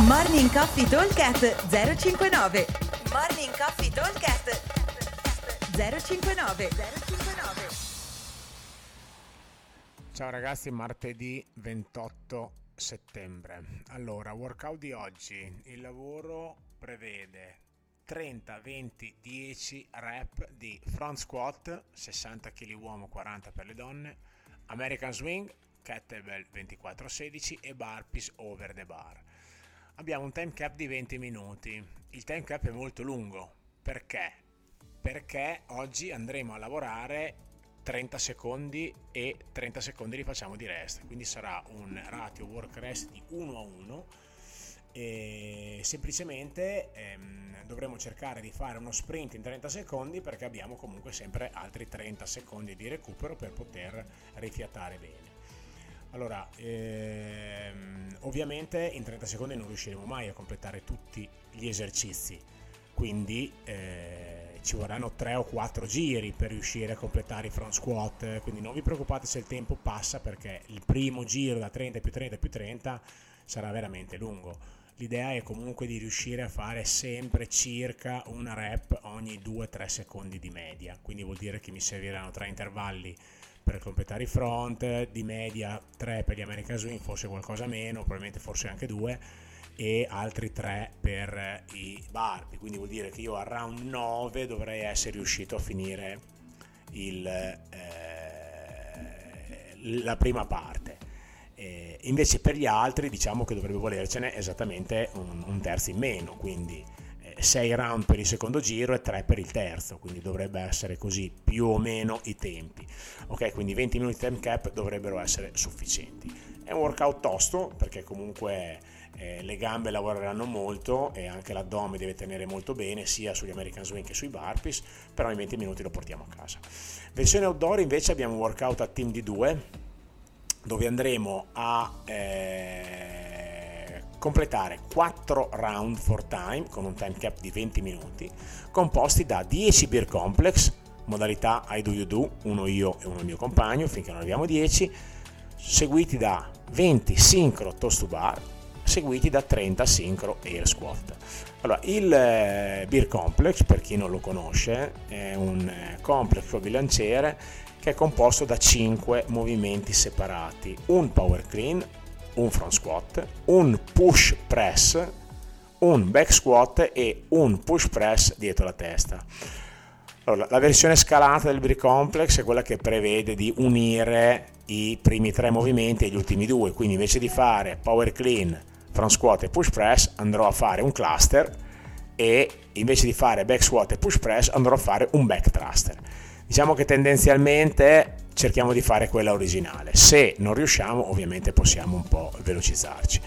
Morning Coffee Talkcast 059 Morning Coffee Talkcast 059 059 Ciao ragazzi, martedì 28 settembre. Allora, workout di oggi. Il lavoro prevede 30, 20, 10 rep di front squat, 60 kg uomo, 40 per le donne, American swing, kettlebell 24-16 e burpees over the bar. Abbiamo un time cap di 20 minuti. Il time cap è molto lungo. Perché? Perché oggi andremo a lavorare 30 secondi e 30 secondi li facciamo di rest. Quindi sarà un ratio work rest di 1 a 1 e semplicemente ehm, dovremo cercare di fare uno sprint in 30 secondi perché abbiamo comunque sempre altri 30 secondi di recupero per poter rifiatare bene. Allora, ehm, ovviamente in 30 secondi non riusciremo mai a completare tutti gli esercizi, quindi eh, ci vorranno 3 o 4 giri per riuscire a completare i front squat, quindi non vi preoccupate se il tempo passa perché il primo giro da 30 più 30 più 30 sarà veramente lungo. L'idea è comunque di riuscire a fare sempre circa una rep ogni 2-3 secondi di media, quindi vuol dire che mi serviranno 3 intervalli per completare i front, di media 3 per gli American Swing, forse qualcosa meno, probabilmente forse anche 2 e altri 3 per i barbie, quindi vuol dire che io a round 9 dovrei essere riuscito a finire il, eh, la prima parte. E invece per gli altri diciamo che dovrebbe volercene esattamente un, un terzo in meno, quindi 6 round per il secondo giro e 3 per il terzo, quindi dovrebbe essere così più o meno i tempi. Ok, quindi 20 minuti time cap dovrebbero essere sufficienti. È un workout tosto perché comunque eh, le gambe lavoreranno molto e anche l'addome deve tenere molto bene sia sugli American Swing che sui burpees, però in 20 minuti lo portiamo a casa. Versione outdoor invece abbiamo un workout a team di 2 dove andremo a eh, completare 4 round for time con un time cap di 20 minuti, composti da 10 beer complex, modalità I do you do, uno io e uno il mio compagno, finché non arriviamo a 10, seguiti da 20 sincro toast to bar, seguiti da 30 sincro air squat. Allora, il eh, Beer Complex, per chi non lo conosce, è un eh, complex o bilanciere che è composto da 5 movimenti separati, un power clean, un front squat, un push press, un back squat e un push press dietro la testa. Allora, la versione scalata del Brick Complex è quella che prevede di unire i primi tre movimenti agli ultimi due, quindi invece di fare power clean, front squat e push press andrò a fare un cluster e invece di fare back squat e push press andrò a fare un back thruster. Diciamo che tendenzialmente cerchiamo di fare quella originale. Se non riusciamo, ovviamente possiamo un po' velocizzarci.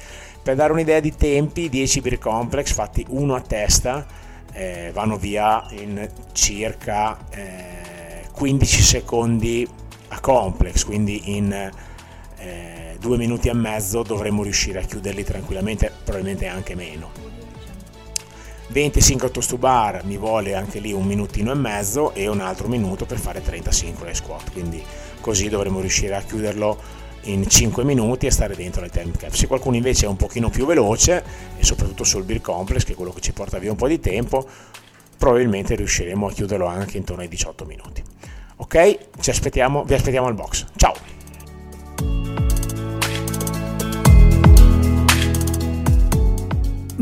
Per dare un'idea di tempi, 10 beer complex fatti uno a testa eh, vanno via in circa eh, 15 secondi a complex, quindi in eh, due minuti e mezzo dovremmo riuscire a chiuderli tranquillamente, probabilmente anche meno. 20 sincro to bar mi vuole anche lì un minutino e mezzo e un altro minuto per fare 30 sincro squat quindi così dovremo riuscire a chiuderlo in 5 minuti e stare dentro le time cap se qualcuno invece è un pochino più veloce e soprattutto sul beer complex che è quello che ci porta via un po' di tempo probabilmente riusciremo a chiuderlo anche intorno ai 18 minuti. Ok? Ci aspettiamo vi aspettiamo al box. Ciao